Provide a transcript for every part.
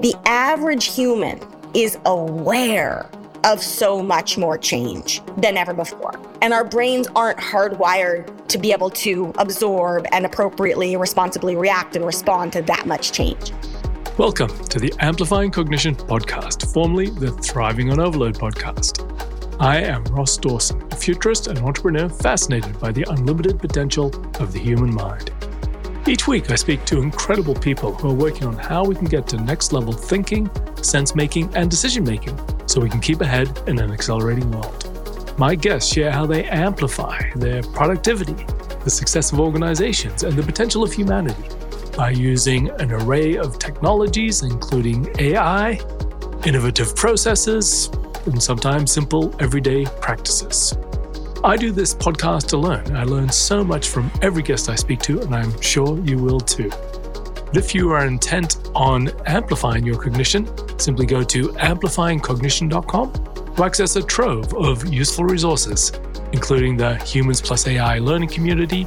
The average human is aware of so much more change than ever before. And our brains aren't hardwired to be able to absorb and appropriately responsibly react and respond to that much change. Welcome to the Amplifying Cognition podcast, formerly the Thriving on Overload podcast. I am Ross Dawson, a futurist and entrepreneur fascinated by the unlimited potential of the human mind. Each week, I speak to incredible people who are working on how we can get to next level thinking, sense making, and decision making so we can keep ahead in an accelerating world. My guests share how they amplify their productivity, the success of organizations, and the potential of humanity by using an array of technologies, including AI, innovative processes, and sometimes simple everyday practices. I do this podcast learn. I learn so much from every guest I speak to, and I'm sure you will too. If you are intent on amplifying your cognition, simply go to amplifyingcognition.com to access a trove of useful resources, including the Humans Plus AI learning community,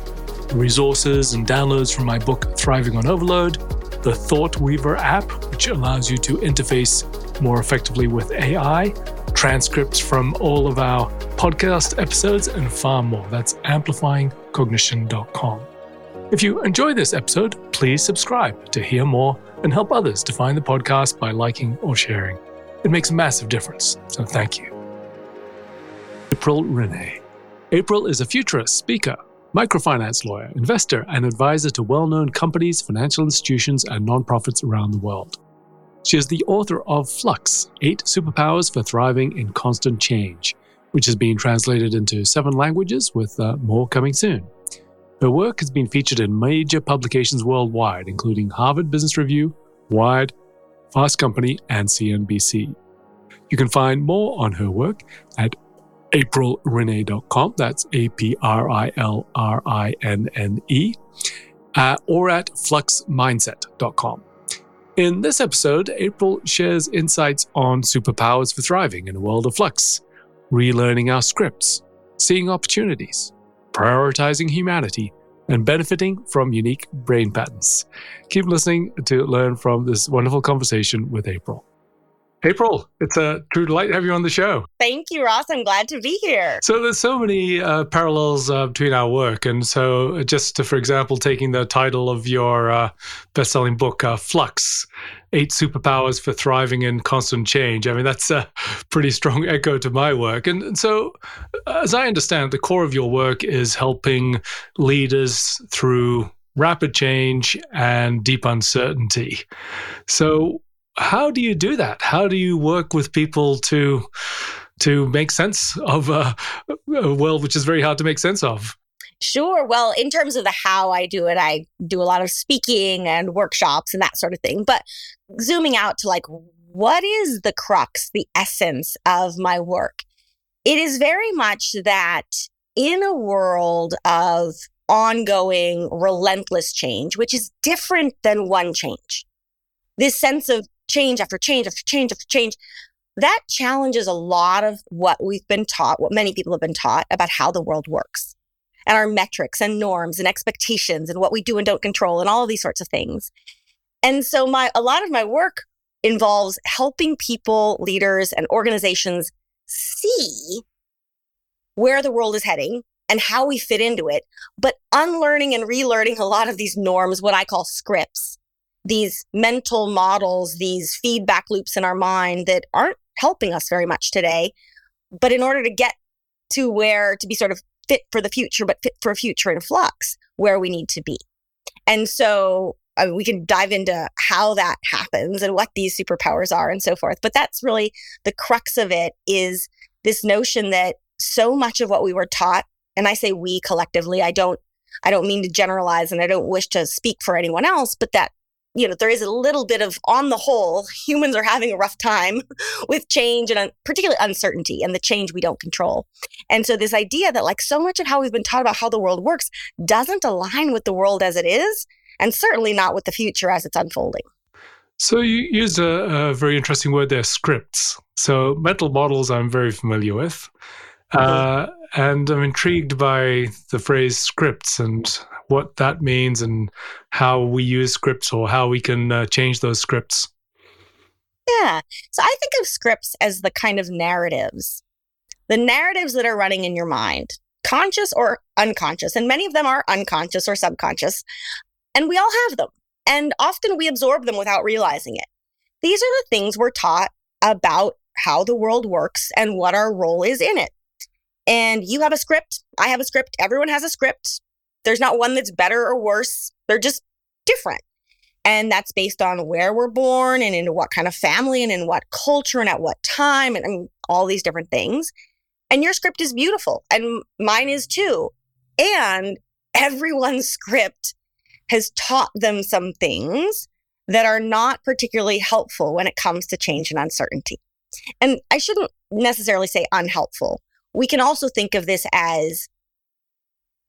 resources and downloads from my book Thriving on Overload, the Thought Weaver app, which allows you to interface more effectively with AI, transcripts from all of our podcast episodes, and far more. That's amplifyingcognition.com. If you enjoy this episode, please subscribe to hear more and help others to find the podcast by liking or sharing. It makes a massive difference, so thank you. April Rinne. April is a futurist, speaker, microfinance lawyer, investor, and advisor to well known companies, financial institutions, and nonprofits around the world. She is the author of Flux Eight Superpowers for Thriving in Constant Change, which has been translated into seven languages, with uh, more coming soon. Her work has been featured in major publications worldwide, including Harvard Business Review, Wired, Fast Company, and CNBC. You can find more on her work at aprilrinne.com. That's A P R I L R I N N E, uh, or at fluxmindset.com. In this episode, April shares insights on superpowers for thriving in a world of flux, relearning our scripts, seeing opportunities, prioritizing humanity, and benefiting from unique brain patterns. Keep listening to learn from this wonderful conversation with April. April, it's a true delight to have you on the show. Thank you, Ross. I'm glad to be here. So there's so many uh, parallels uh, between our work, and so just to, for example, taking the title of your uh, best-selling book, uh, Flux: Eight Superpowers for Thriving in Constant Change. I mean, that's a pretty strong echo to my work. And, and so, as I understand, the core of your work is helping leaders through rapid change and deep uncertainty. So how do you do that? How do you work with people to to make sense of a, a world which is very hard to make sense of? Sure. Well, in terms of the how I do it, I do a lot of speaking and workshops and that sort of thing. But zooming out to like, what is the crux, the essence of my work? It is very much that in a world of ongoing, relentless change, which is different than one change, this sense of change after change after change after change. That challenges a lot of what we've been taught, what many people have been taught about how the world works and our metrics and norms and expectations and what we do and don't control and all of these sorts of things. And so my a lot of my work involves helping people, leaders and organizations see where the world is heading and how we fit into it, but unlearning and relearning a lot of these norms, what I call scripts these mental models, these feedback loops in our mind that aren't helping us very much today. But in order to get to where to be sort of fit for the future, but fit for a future in flux, where we need to be. And so I mean, we can dive into how that happens and what these superpowers are and so forth. But that's really the crux of it is this notion that so much of what we were taught, and I say we collectively, I don't I don't mean to generalize and I don't wish to speak for anyone else, but that you know, there is a little bit of, on the whole, humans are having a rough time with change and un- particularly uncertainty and the change we don't control. And so, this idea that, like, so much of how we've been taught about how the world works doesn't align with the world as it is, and certainly not with the future as it's unfolding. So, you used a, a very interesting word there scripts. So, mental models I'm very familiar with. Uh, and I'm intrigued by the phrase scripts and what that means and how we use scripts or how we can uh, change those scripts. Yeah. So I think of scripts as the kind of narratives, the narratives that are running in your mind, conscious or unconscious. And many of them are unconscious or subconscious. And we all have them. And often we absorb them without realizing it. These are the things we're taught about how the world works and what our role is in it. And you have a script. I have a script. Everyone has a script. There's not one that's better or worse. They're just different. And that's based on where we're born and in what kind of family and in what culture and at what time and, and all these different things. And your script is beautiful and mine is too. And everyone's script has taught them some things that are not particularly helpful when it comes to change and uncertainty. And I shouldn't necessarily say unhelpful. We can also think of this as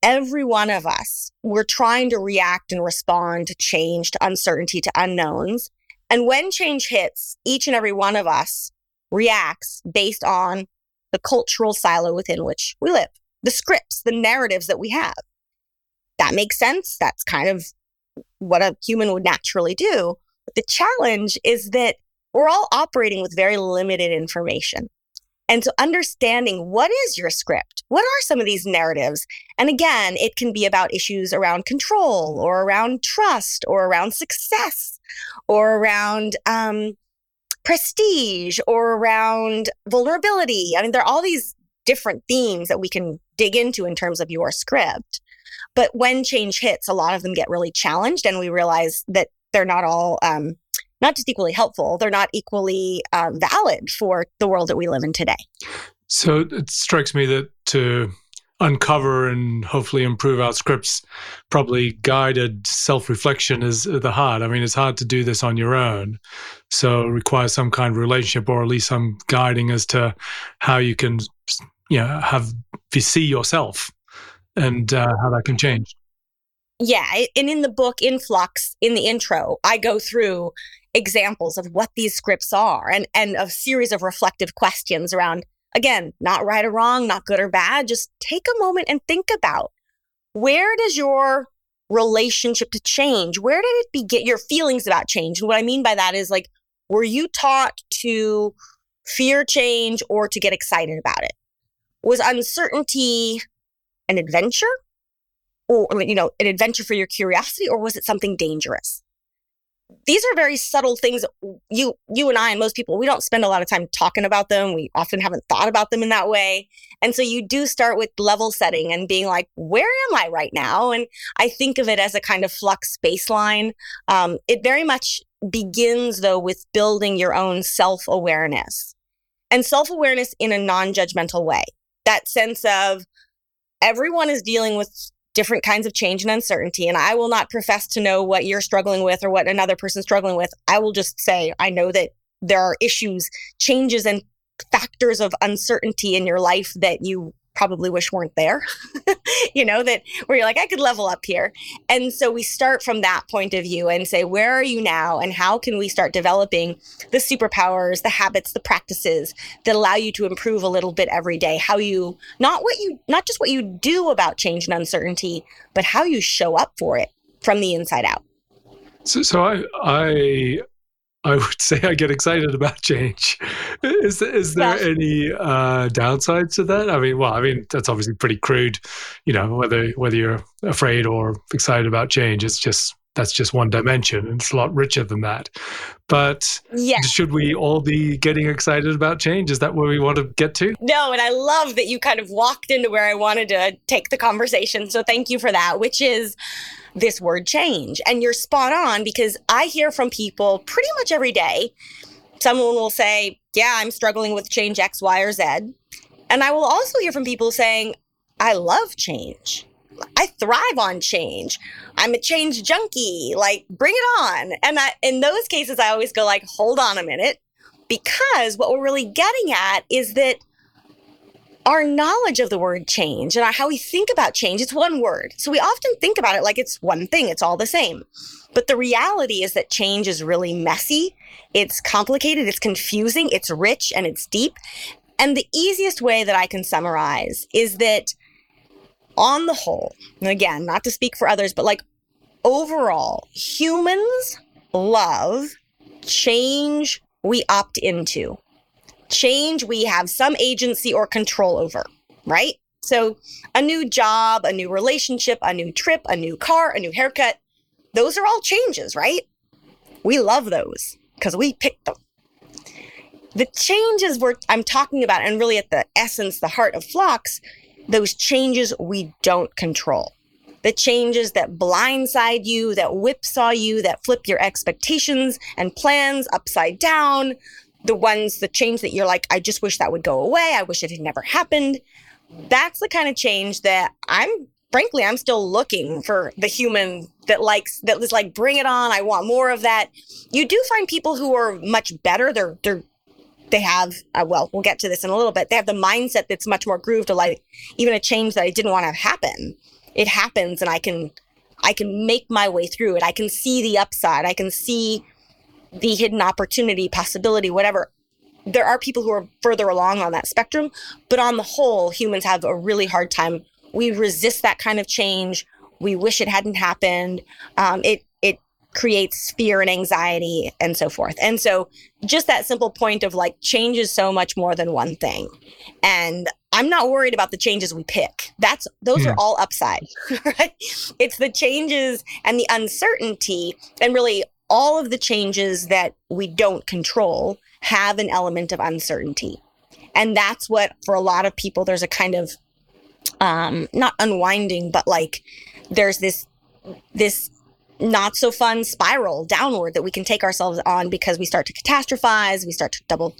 every one of us, we're trying to react and respond to change, to uncertainty, to unknowns. And when change hits, each and every one of us reacts based on the cultural silo within which we live, the scripts, the narratives that we have. That makes sense. That's kind of what a human would naturally do. But the challenge is that we're all operating with very limited information. And so understanding what is your script? What are some of these narratives? And again, it can be about issues around control or around trust or around success or around um, prestige or around vulnerability. I mean, there are all these different themes that we can dig into in terms of your script. But when change hits, a lot of them get really challenged, and we realize that they're not all um, not just equally helpful, they're not equally um, valid for the world that we live in today. So it strikes me that to uncover and hopefully improve our scripts, probably guided self reflection is the hard. I mean, it's hard to do this on your own. So it requires some kind of relationship or at least some guiding as to how you can, you know, have see yourself and uh, how that can change. Yeah. And in the book, in Flux, in the intro, I go through examples of what these scripts are and, and a series of reflective questions around, again, not right or wrong, not good or bad. Just take a moment and think about where does your relationship to change, where did it begin, your feelings about change? And what I mean by that is like, were you taught to fear change or to get excited about it? Was uncertainty an adventure? Or, you know, an adventure for your curiosity, or was it something dangerous? These are very subtle things you you and I and most people we don't spend a lot of time talking about them. We often haven't thought about them in that way. And so you do start with level setting and being like where am I right now? And I think of it as a kind of flux baseline. Um, it very much begins though with building your own self-awareness. And self-awareness in a non-judgmental way. That sense of everyone is dealing with different kinds of change and uncertainty. And I will not profess to know what you're struggling with or what another person's struggling with. I will just say, I know that there are issues, changes, and factors of uncertainty in your life that you probably wish weren't there, you know, that where you're like, I could level up here. And so we start from that point of view and say, where are you now? And how can we start developing the superpowers, the habits, the practices that allow you to improve a little bit every day? How you, not what you, not just what you do about change and uncertainty, but how you show up for it from the inside out. So, so I, I I would say I get excited about change. Is is there yeah. any uh, downsides to that? I mean, well, I mean that's obviously pretty crude. You know, whether whether you're afraid or excited about change, it's just that's just one dimension, and it's a lot richer than that. But yeah. should we all be getting excited about change? Is that where we want to get to? No, and I love that you kind of walked into where I wanted to take the conversation. So thank you for that. Which is this word change. And you're spot on because I hear from people pretty much every day. Someone will say, Yeah, I'm struggling with change X, Y, or Z. And I will also hear from people saying, I love change. I thrive on change. I'm a change junkie. Like, bring it on. And I, in those cases, I always go like, hold on a minute, because what we're really getting at is that our knowledge of the word change and how we think about change, it's one word. So we often think about it like it's one thing, it's all the same. But the reality is that change is really messy, it's complicated, it's confusing, it's rich, and it's deep. And the easiest way that I can summarize is that on the whole, again, not to speak for others, but like overall, humans love change we opt into. Change we have some agency or control over, right? So, a new job, a new relationship, a new trip, a new car, a new haircut, those are all changes, right? We love those because we picked them. The changes we're, I'm talking about, and really at the essence, the heart of flux, those changes we don't control. The changes that blindside you, that whipsaw you, that flip your expectations and plans upside down. The ones, the change that you're like, I just wish that would go away. I wish it had never happened. That's the kind of change that I'm frankly, I'm still looking for the human that likes that is like, bring it on. I want more of that. You do find people who are much better. They're they're they have uh, well, we'll get to this in a little bit. They have the mindset that's much more grooved to like even a change that I didn't want to happen. It happens, and I can I can make my way through it. I can see the upside. I can see the hidden opportunity, possibility, whatever. There are people who are further along on that spectrum, but on the whole, humans have a really hard time we resist that kind of change. We wish it hadn't happened. Um, it it creates fear and anxiety and so forth. And so, just that simple point of like change is so much more than one thing. And I'm not worried about the changes we pick. That's those mm. are hmm. all upside, right? It's the changes and the uncertainty, and really all of the changes that we don't control have an element of uncertainty. And that's what, for a lot of people, there's a kind of um not unwinding but like there's this this not so fun spiral downward that we can take ourselves on because we start to catastrophize we start to double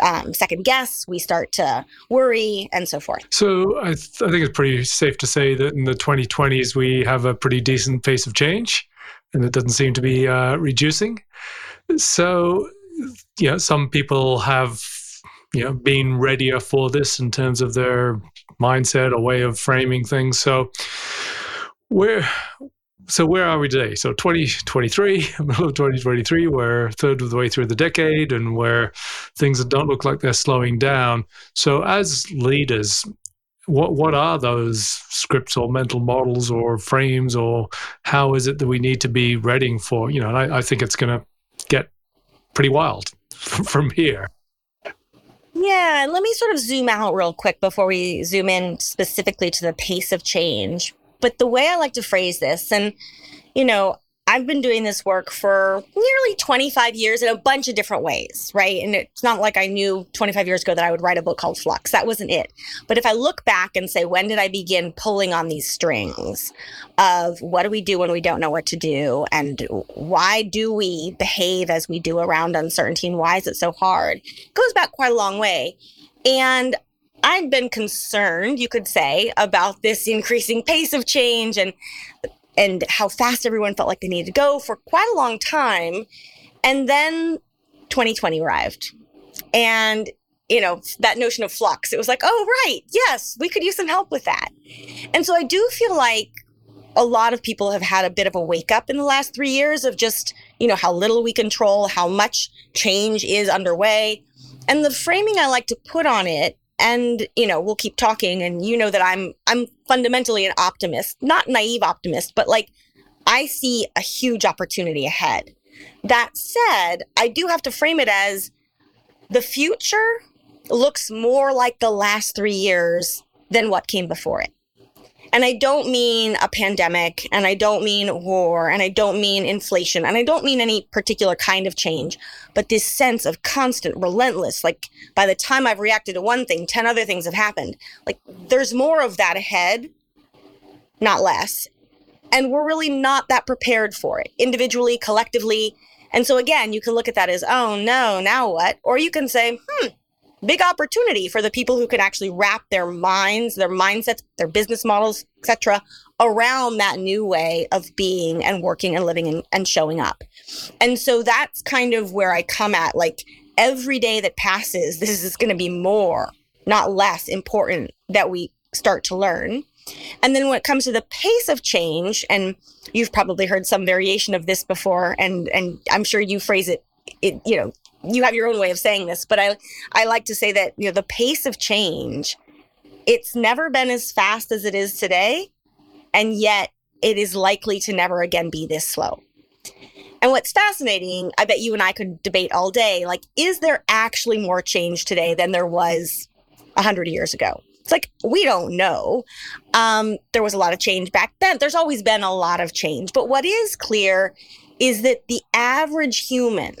um, second guess we start to worry and so forth so I, th- I think it's pretty safe to say that in the 2020s we have a pretty decent pace of change and it doesn't seem to be uh, reducing so you know some people have you know been readier for this in terms of their mindset or way of framing things. So where so where are we today? So 2023, middle of 2023, we're third of the way through the decade and where things don't look like they're slowing down. So as leaders, what what are those scripts or mental models or frames or how is it that we need to be readying for? You know, I, I think it's going to get pretty wild from here. Yeah, let me sort of zoom out real quick before we zoom in specifically to the pace of change. But the way I like to phrase this, and you know, I've been doing this work for nearly 25 years in a bunch of different ways, right? And it's not like I knew 25 years ago that I would write a book called Flux. That wasn't it. But if I look back and say, when did I begin pulling on these strings of what do we do when we don't know what to do? And why do we behave as we do around uncertainty? And why is it so hard? It goes back quite a long way. And I've been concerned, you could say, about this increasing pace of change and and how fast everyone felt like they needed to go for quite a long time. And then 2020 arrived. And, you know, that notion of flux, it was like, oh, right, yes, we could use some help with that. And so I do feel like a lot of people have had a bit of a wake up in the last three years of just, you know, how little we control, how much change is underway. And the framing I like to put on it and you know we'll keep talking and you know that i'm i'm fundamentally an optimist not naive optimist but like i see a huge opportunity ahead. That said i do have to frame it as the future looks more like the last 3 years than what came before it and I don't mean a pandemic, and I don't mean war, and I don't mean inflation, and I don't mean any particular kind of change, but this sense of constant, relentless, like by the time I've reacted to one thing, 10 other things have happened. Like there's more of that ahead, not less. And we're really not that prepared for it, individually, collectively. And so again, you can look at that as, oh no, now what? Or you can say, hmm, big opportunity for the people who can actually wrap their minds, their mindsets, their business models, etc., around that new way of being and working and living and, and showing up. And so that's kind of where I come at like every day that passes, this is going to be more, not less important that we start to learn. And then when it comes to the pace of change, and you've probably heard some variation of this before, and and I'm sure you phrase it, it you know, you have your own way of saying this, but I I like to say that you know the pace of change, it's never been as fast as it is today, and yet it is likely to never again be this slow. And what's fascinating, I bet you and I could debate all day, like, is there actually more change today than there was 100 years ago? It's like, we don't know. Um, there was a lot of change back then. There's always been a lot of change. But what is clear is that the average human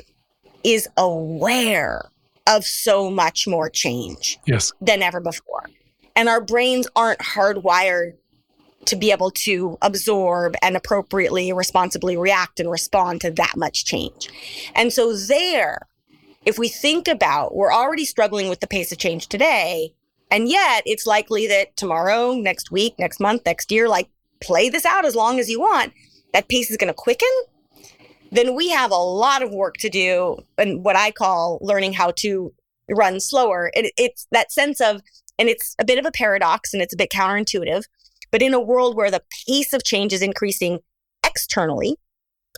is aware of so much more change yes. than ever before. And our brains aren't hardwired to be able to absorb and appropriately, responsibly react and respond to that much change. And so, there, if we think about, we're already struggling with the pace of change today. And yet, it's likely that tomorrow, next week, next month, next year, like play this out as long as you want, that pace is going to quicken. Then we have a lot of work to do and what I call learning how to run slower. It, it's that sense of, and it's a bit of a paradox and it's a bit counterintuitive, but in a world where the pace of change is increasing externally,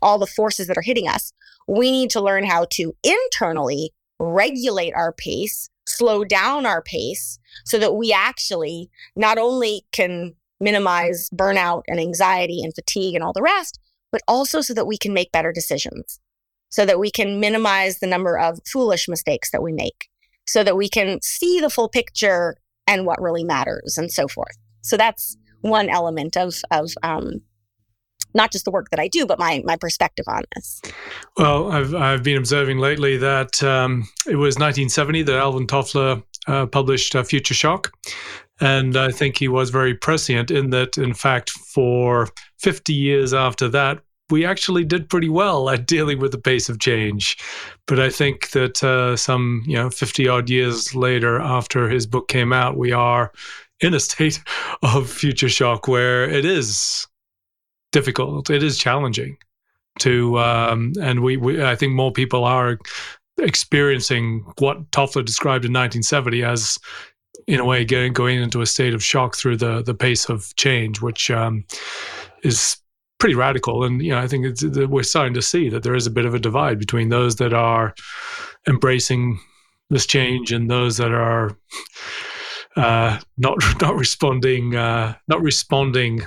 all the forces that are hitting us, we need to learn how to internally regulate our pace, slow down our pace, so that we actually not only can minimize burnout and anxiety and fatigue and all the rest, but also so that we can make better decisions, so that we can minimize the number of foolish mistakes that we make, so that we can see the full picture and what really matters and so forth. So that's one element of, of um, not just the work that I do, but my my perspective on this. Well, I've I've been observing lately that um, it was 1970 that Alvin Toffler uh, published uh, Future Shock, and I think he was very prescient in that. In fact, for 50 years after that, we actually did pretty well at dealing with the pace of change. But I think that uh, some, you know, 50 odd years later, after his book came out, we are in a state of future shock where it is difficult. It is challenging to, um, and we, we, I think more people are experiencing what Toffler described in 1970 as, in a way, going going into a state of shock through the the pace of change, which um, is pretty radical. And you know, I think it's, we're starting to see that there is a bit of a divide between those that are embracing this change and those that are uh, not not responding uh, not responding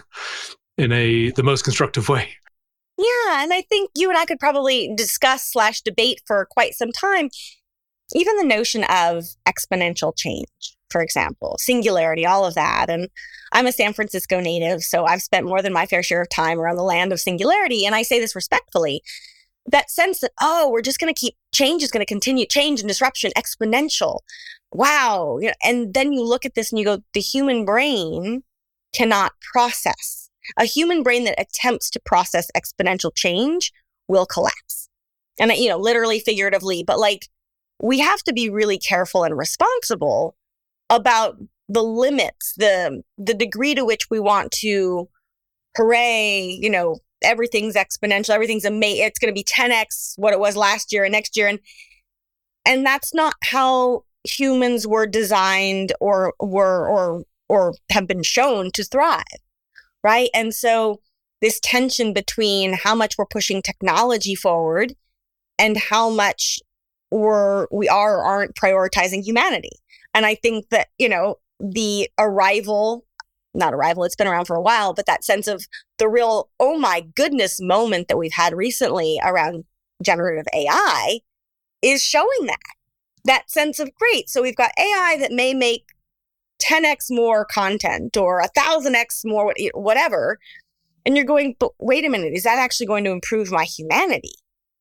in a the most constructive way. Yeah, and I think you and I could probably discuss slash debate for quite some time. Even the notion of exponential change, for example, singularity, all of that. And I'm a San Francisco native, so I've spent more than my fair share of time around the land of singularity. And I say this respectfully that sense that, oh, we're just going to keep change is going to continue, change and disruption, exponential. Wow. And then you look at this and you go, the human brain cannot process a human brain that attempts to process exponential change will collapse. And, you know, literally, figuratively, but like we have to be really careful and responsible about the limits, the the degree to which we want to hooray, you know, everything's exponential, everything's amazing. It's going to be 10x what it was last year and next year and and that's not how humans were designed or were or or have been shown to thrive right? And so this tension between how much we're pushing technology forward and how much we're we are or aren't prioritizing humanity. And I think that, you know, the arrival, not arrival, it's been around for a while, but that sense of the real, oh my goodness moment that we've had recently around generative AI is showing that. That sense of great. So we've got AI that may make 10x more content or a thousand x more whatever and you're going but wait a minute is that actually going to improve my humanity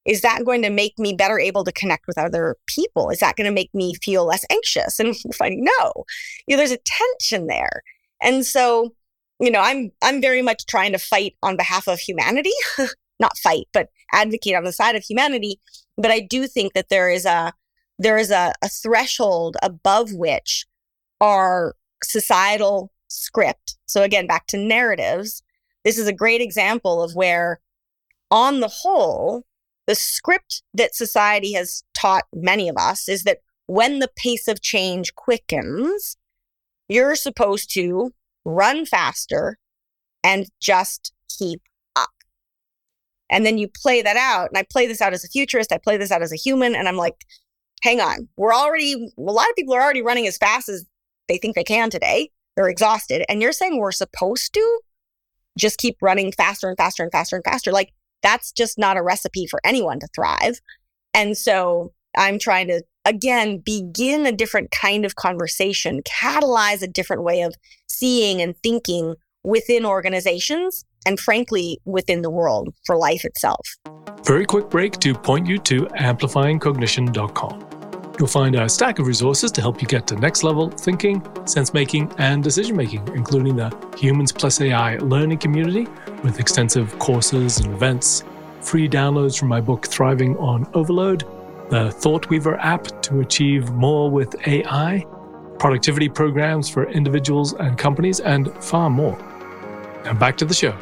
is that going to make me better able to connect with other people? Is that going to make me feel less anxious? And finding no you know there's a tension there. And so you know i'm i'm very much trying to fight on behalf of humanity. Not fight but advocate on the side of humanity. But i do think that there is a there is a, a threshold above which our societal script. So, again, back to narratives, this is a great example of where, on the whole, the script that society has taught many of us is that when the pace of change quickens, you're supposed to run faster and just keep up. And then you play that out. And I play this out as a futurist, I play this out as a human, and I'm like, hang on, we're already, a lot of people are already running as fast as they think they can today. They're exhausted. And you're saying we're supposed to just keep running faster and faster and faster and faster. Like that's just not a recipe for anyone to thrive. And so I'm trying to, again, begin a different kind of conversation, catalyze a different way of seeing and thinking within organizations and frankly within the world for life itself. Very quick break to point you to amplifyingcognition.com. You'll find a stack of resources to help you get to next level thinking, sense making, and decision making, including the Humans Plus AI learning community with extensive courses and events, free downloads from my book Thriving on Overload, the ThoughtWeaver app to achieve more with AI, productivity programs for individuals and companies, and far more. Now back to the show.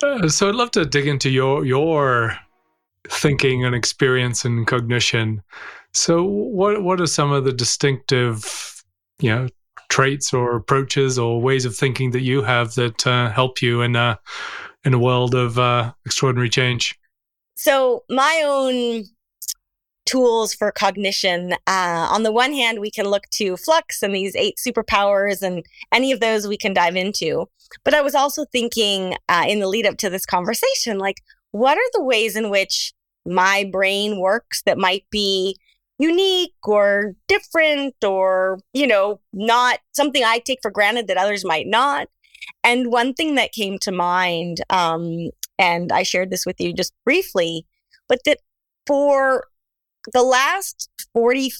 Uh, so I'd love to dig into your your thinking and experience and cognition. So what what are some of the distinctive, you know, traits or approaches or ways of thinking that you have that uh, help you in a in a world of uh, extraordinary change? So my own tools for cognition. Uh, on the one hand, we can look to Flux and these eight superpowers, and any of those we can dive into. But I was also thinking uh, in the lead up to this conversation, like, what are the ways in which my brain works that might be unique or different or, you know, not something I take for granted that others might not? And one thing that came to mind, um, and I shared this with you just briefly, but that for the last 40,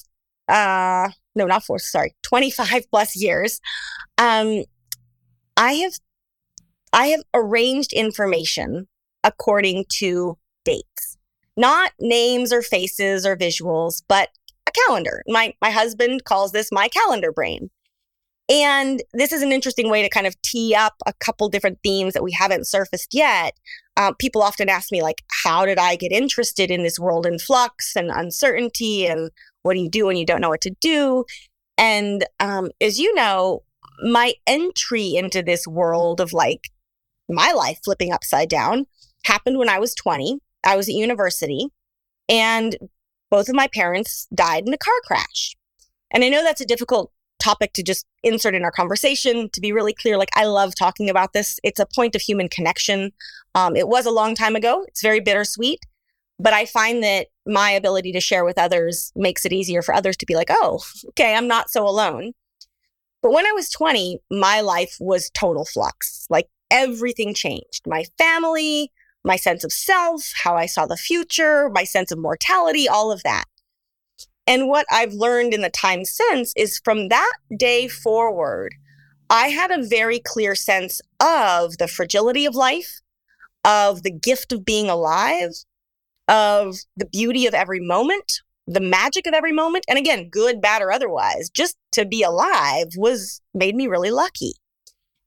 uh, no, not four, sorry, 25 plus years, um, I have I have arranged information according to dates, not names or faces or visuals, but a calendar. My my husband calls this my calendar brain. And this is an interesting way to kind of tee up a couple different themes that we haven't surfaced yet. Uh, people often ask me, like, how did I get interested in this world in flux and uncertainty? And what do you do when you don't know what to do? And um, as you know, my entry into this world of like my life flipping upside down happened when I was 20. I was at university and both of my parents died in a car crash. And I know that's a difficult topic to just insert in our conversation to be really clear like i love talking about this. It's a point of human connection. Um, it was a long time ago. It's very bittersweet but i find that my ability to share with others makes it easier for others to be like oh okay i'm not so alone. But when i was 20 my life was total flux. Like everything changed. My family my sense of self how i saw the future my sense of mortality all of that and what I've learned in the time since is from that day forward, I had a very clear sense of the fragility of life, of the gift of being alive, of the beauty of every moment, the magic of every moment. And again, good, bad, or otherwise, just to be alive was made me really lucky.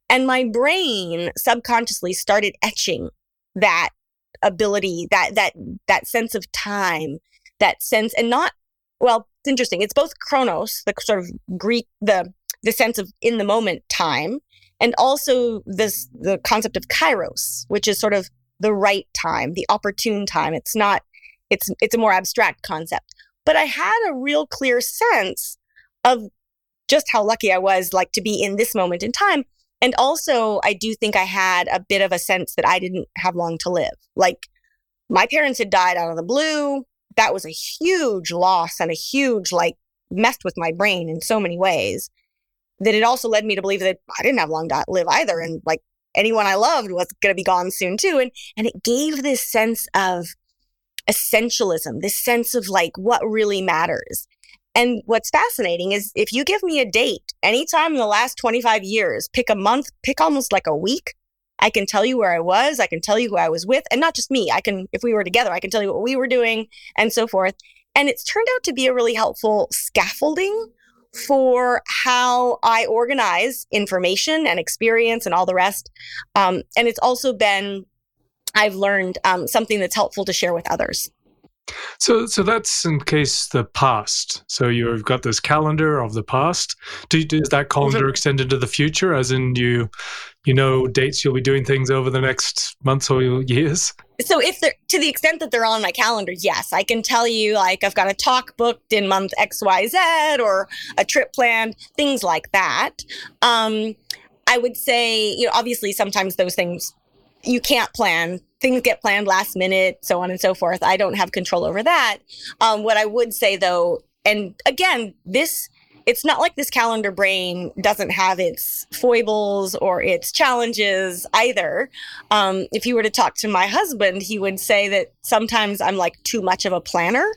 And my brain subconsciously started etching that ability, that that that sense of time, that sense, and not well, it's interesting. It's both chronos, the sort of Greek, the the sense of in the moment time, and also this the concept of kairos, which is sort of the right time, the opportune time. It's not it's it's a more abstract concept. But I had a real clear sense of just how lucky I was like to be in this moment in time. And also I do think I had a bit of a sense that I didn't have long to live. Like my parents had died out of the blue. That was a huge loss and a huge like messed with my brain in so many ways that it also led me to believe that I didn't have long to live either and like anyone I loved was going to be gone soon too. And and it gave this sense of essentialism this sense of like what really matters and what's fascinating is if you give me a date anytime in the last 25 years pick a month pick almost like a week I can tell you where I was. I can tell you who I was with. And not just me. I can, if we were together, I can tell you what we were doing and so forth. And it's turned out to be a really helpful scaffolding for how I organize information and experience and all the rest. Um, and it's also been, I've learned um, something that's helpful to share with others. So, so that's in case the past. So you've got this calendar of the past. Do, does that calendar extend into the future, as in you, you know, dates you'll be doing things over the next months or years? So, if they're to the extent that they're on my calendar, yes, I can tell you like I've got a talk booked in month X, Y, Z, or a trip planned, things like that. Um, I would say, you know, obviously sometimes those things you can't plan. Things get planned last minute, so on and so forth. I don't have control over that. Um, what I would say though, and again, this it's not like this calendar brain doesn't have its foibles or its challenges either. Um, if you were to talk to my husband, he would say that sometimes I'm like too much of a planner.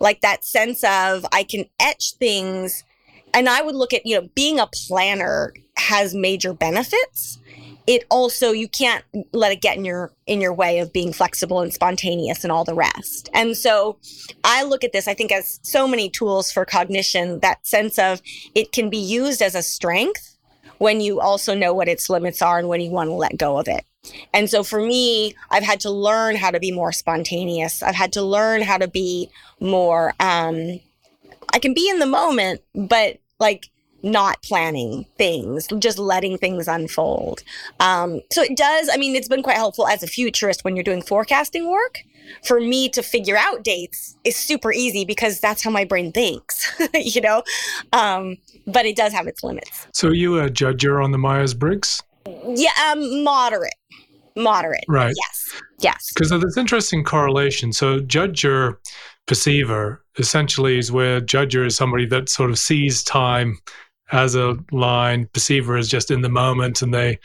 Like that sense of I can etch things. And I would look at, you know, being a planner has major benefits it also you can't let it get in your in your way of being flexible and spontaneous and all the rest. And so i look at this i think as so many tools for cognition that sense of it can be used as a strength when you also know what its limits are and when you want to let go of it. And so for me i've had to learn how to be more spontaneous. I've had to learn how to be more um i can be in the moment but like not planning things, just letting things unfold. Um, so it does, I mean, it's been quite helpful as a futurist when you're doing forecasting work. For me to figure out dates is super easy because that's how my brain thinks, you know? Um, but it does have its limits. So you a judger on the Myers Briggs? Yeah, um, moderate. Moderate. Right. Yes. Yes. Because of this interesting correlation. So judger perceiver essentially is where judger is somebody that sort of sees time as a line, perceiver is just in the moment and they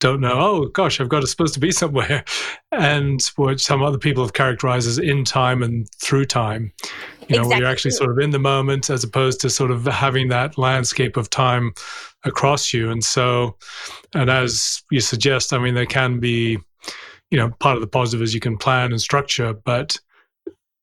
don't know, oh gosh, I've got to supposed to be somewhere. And what some other people have characterized as in time and through time. You know, exactly. where you're actually sort of in the moment as opposed to sort of having that landscape of time across you. And so, and as you suggest, I mean, there can be, you know, part of the positive is you can plan and structure, but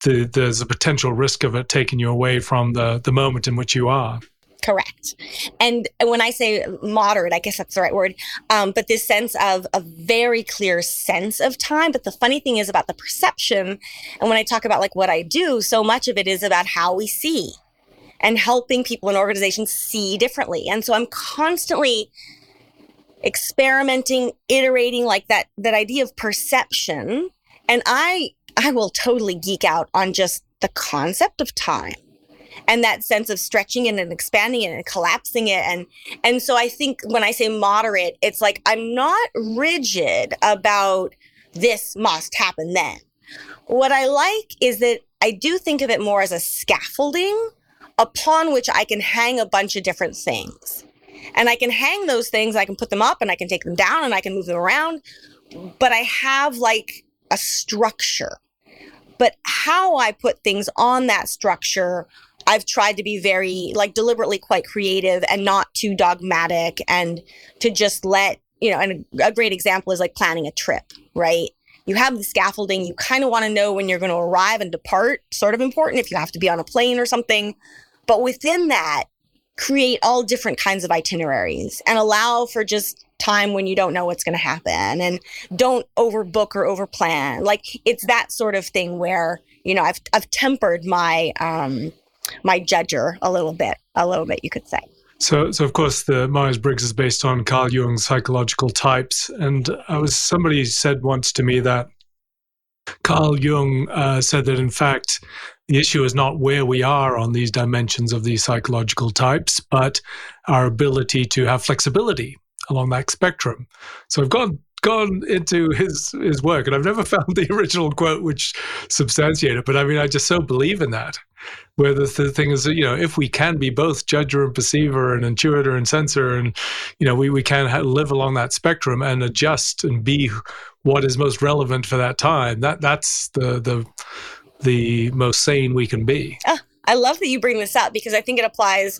the, there's a potential risk of it taking you away from the the moment in which you are. Correct. And when I say moderate, I guess that's the right word. Um, but this sense of a very clear sense of time. But the funny thing is about the perception. And when I talk about like what I do, so much of it is about how we see and helping people and organizations see differently. And so I'm constantly experimenting, iterating like that, that idea of perception. And I, I will totally geek out on just the concept of time and that sense of stretching it and expanding it and collapsing it. And and so i think when i say moderate it's like i'm not rigid about this must happen then. What i like is that i do think of it more as a scaffolding upon which i can hang a bunch of different things. And i can hang those things i can put them up and i can take them down and i can move them around but i have like a structure. But how I put things on that structure I've tried to be very like deliberately quite creative and not too dogmatic and to just let, you know, and a, great example is like planning a trip, right? You have the scaffolding, you kind of want to know when you're going to arrive and depart, sort of important if you have to be on a plane or something. But within that, create all different kinds of itineraries and allow for just time when you don't know what's going to happen and don't overbook or overplan. Like it's that sort of thing where, you know, I've I've tempered my um my judger a little bit, a little bit, you could say. So, so of course, the Myers Briggs is based on Carl Jung's psychological types, and I was somebody said once to me that Carl Jung uh, said that in fact the issue is not where we are on these dimensions of these psychological types, but our ability to have flexibility along that spectrum. So I've gone gone into his his work, and I've never found the original quote which substantiated. it. But I mean, I just so believe in that. Where the, the thing is, you know, if we can be both judger and perceiver and intuitor and sensor, and you know, we we can ha- live along that spectrum and adjust and be what is most relevant for that time. That that's the the the most sane we can be. Oh, I love that you bring this up because I think it applies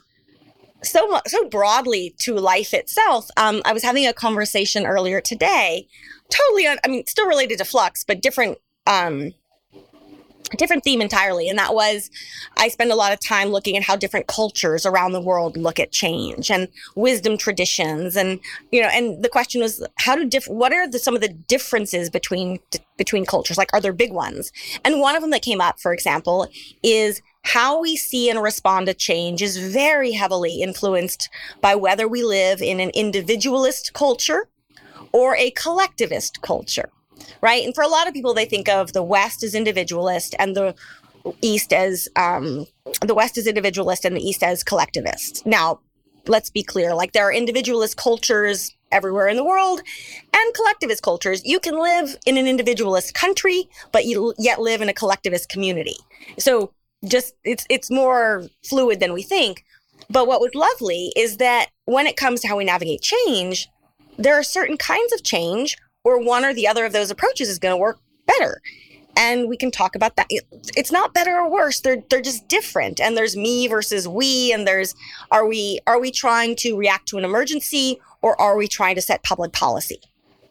so so broadly to life itself. Um, I was having a conversation earlier today, totally. Un- I mean, still related to flux, but different. Um, different theme entirely and that was i spend a lot of time looking at how different cultures around the world look at change and wisdom traditions and you know and the question was how do diff- what are the, some of the differences between between cultures? Like are there big ones? And one of them that came up for example is how we see and respond to change is very heavily influenced by whether we live in an individualist culture or a collectivist culture, right? And for a lot of people, they think of the West as individualist and the East as um, the West as individualist and the East as collectivist. Now, let's be clear like there are individualist cultures everywhere in the world, and collectivist cultures. You can live in an individualist country, but you yet live in a collectivist community. So just it's it's more fluid than we think. But what was lovely is that when it comes to how we navigate change, there are certain kinds of change where one or the other of those approaches is going to work better. And we can talk about that. It's not better or worse. They're they're just different. And there's me versus we. And there's are we are we trying to react to an emergency or are we trying to set public policy?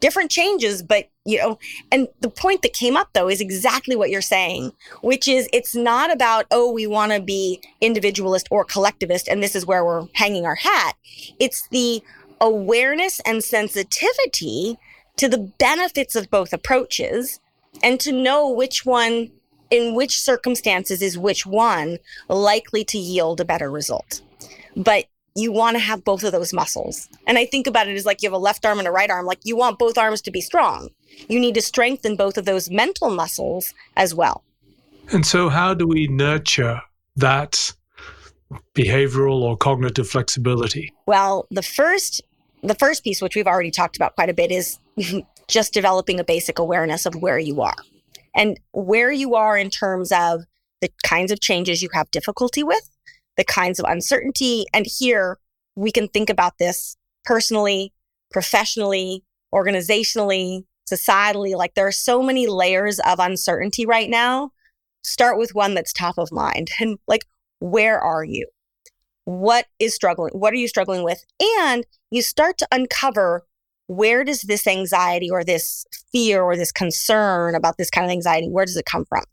Different changes, but you know, and the point that came up though is exactly what you're saying, which is it's not about, oh, we want to be individualist or collectivist, and this is where we're hanging our hat. It's the awareness and sensitivity to the benefits of both approaches and to know which one in which circumstances is which one likely to yield a better result. But you want to have both of those muscles. And I think about it as like you have a left arm and a right arm, like you want both arms to be strong. You need to strengthen both of those mental muscles as well. And so, how do we nurture that behavioral or cognitive flexibility? Well, the first the first piece, which we've already talked about quite a bit, is just developing a basic awareness of where you are and where you are in terms of the kinds of changes you have difficulty with, the kinds of uncertainty. And here we can think about this personally, professionally, organizationally, societally. Like there are so many layers of uncertainty right now. Start with one that's top of mind. And like, where are you? What is struggling? What are you struggling with? And you start to uncover where does this anxiety or this fear or this concern about this kind of anxiety, where does it come from?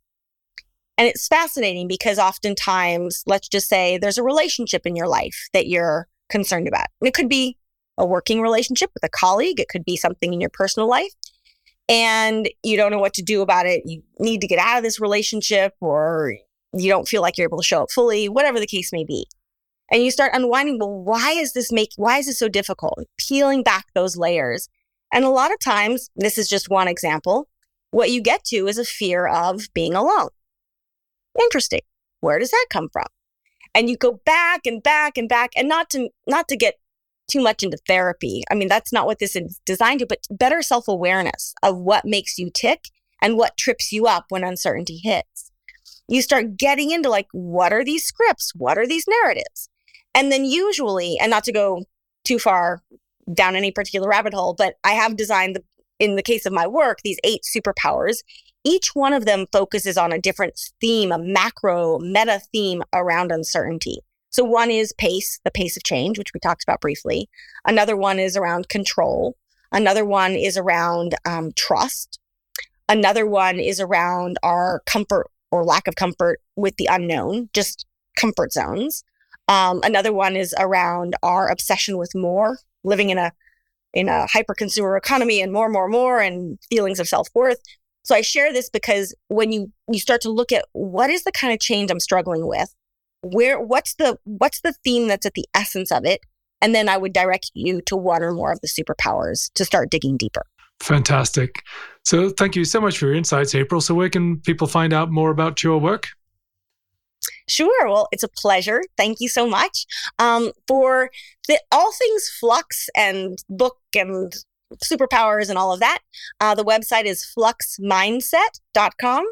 And it's fascinating because oftentimes, let's just say there's a relationship in your life that you're concerned about. It could be a working relationship with a colleague, it could be something in your personal life. And you don't know what to do about it. You need to get out of this relationship, or you don't feel like you're able to show up fully, whatever the case may be and you start unwinding well why is this make why is this so difficult? Peeling back those layers. And a lot of times this is just one example what you get to is a fear of being alone. Interesting. Where does that come from? And you go back and back and back and not to not to get too much into therapy. I mean that's not what this is designed to but better self-awareness of what makes you tick and what trips you up when uncertainty hits. You start getting into like what are these scripts? What are these narratives and then usually, and not to go too far down any particular rabbit hole, but I have designed the, in the case of my work, these eight superpowers. Each one of them focuses on a different theme, a macro meta theme around uncertainty. So one is pace, the pace of change, which we talked about briefly. Another one is around control. Another one is around um, trust. Another one is around our comfort or lack of comfort with the unknown, just comfort zones. Um, another one is around our obsession with more, living in a in a hyper consumer economy and more, more, more, and feelings of self worth. So I share this because when you you start to look at what is the kind of change I'm struggling with, where what's the what's the theme that's at the essence of it, and then I would direct you to one or more of the superpowers to start digging deeper. Fantastic. So thank you so much for your insights, April. So where can people find out more about your work? Sure. Well, it's a pleasure. Thank you so much. Um, for the, all things flux and book and superpowers and all of that, uh, the website is fluxmindset.com.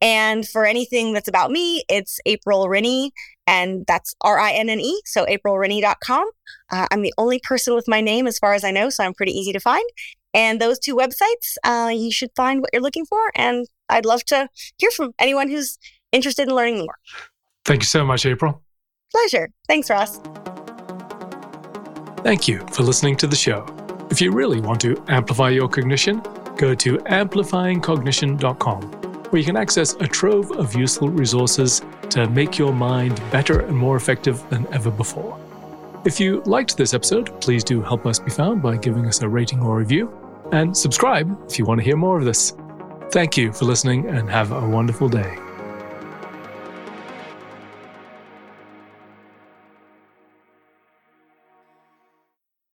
And for anything that's about me, it's April Rinne, and that's R I N N E, so aprilrinne.com. Uh, I'm the only person with my name as far as I know, so I'm pretty easy to find. And those two websites, uh, you should find what you're looking for. And I'd love to hear from anyone who's interested in learning more. Thank you so much, April. Pleasure. Thanks, Ross. Thank you for listening to the show. If you really want to amplify your cognition, go to amplifyingcognition.com, where you can access a trove of useful resources to make your mind better and more effective than ever before. If you liked this episode, please do help us be found by giving us a rating or review, and subscribe if you want to hear more of this. Thank you for listening and have a wonderful day.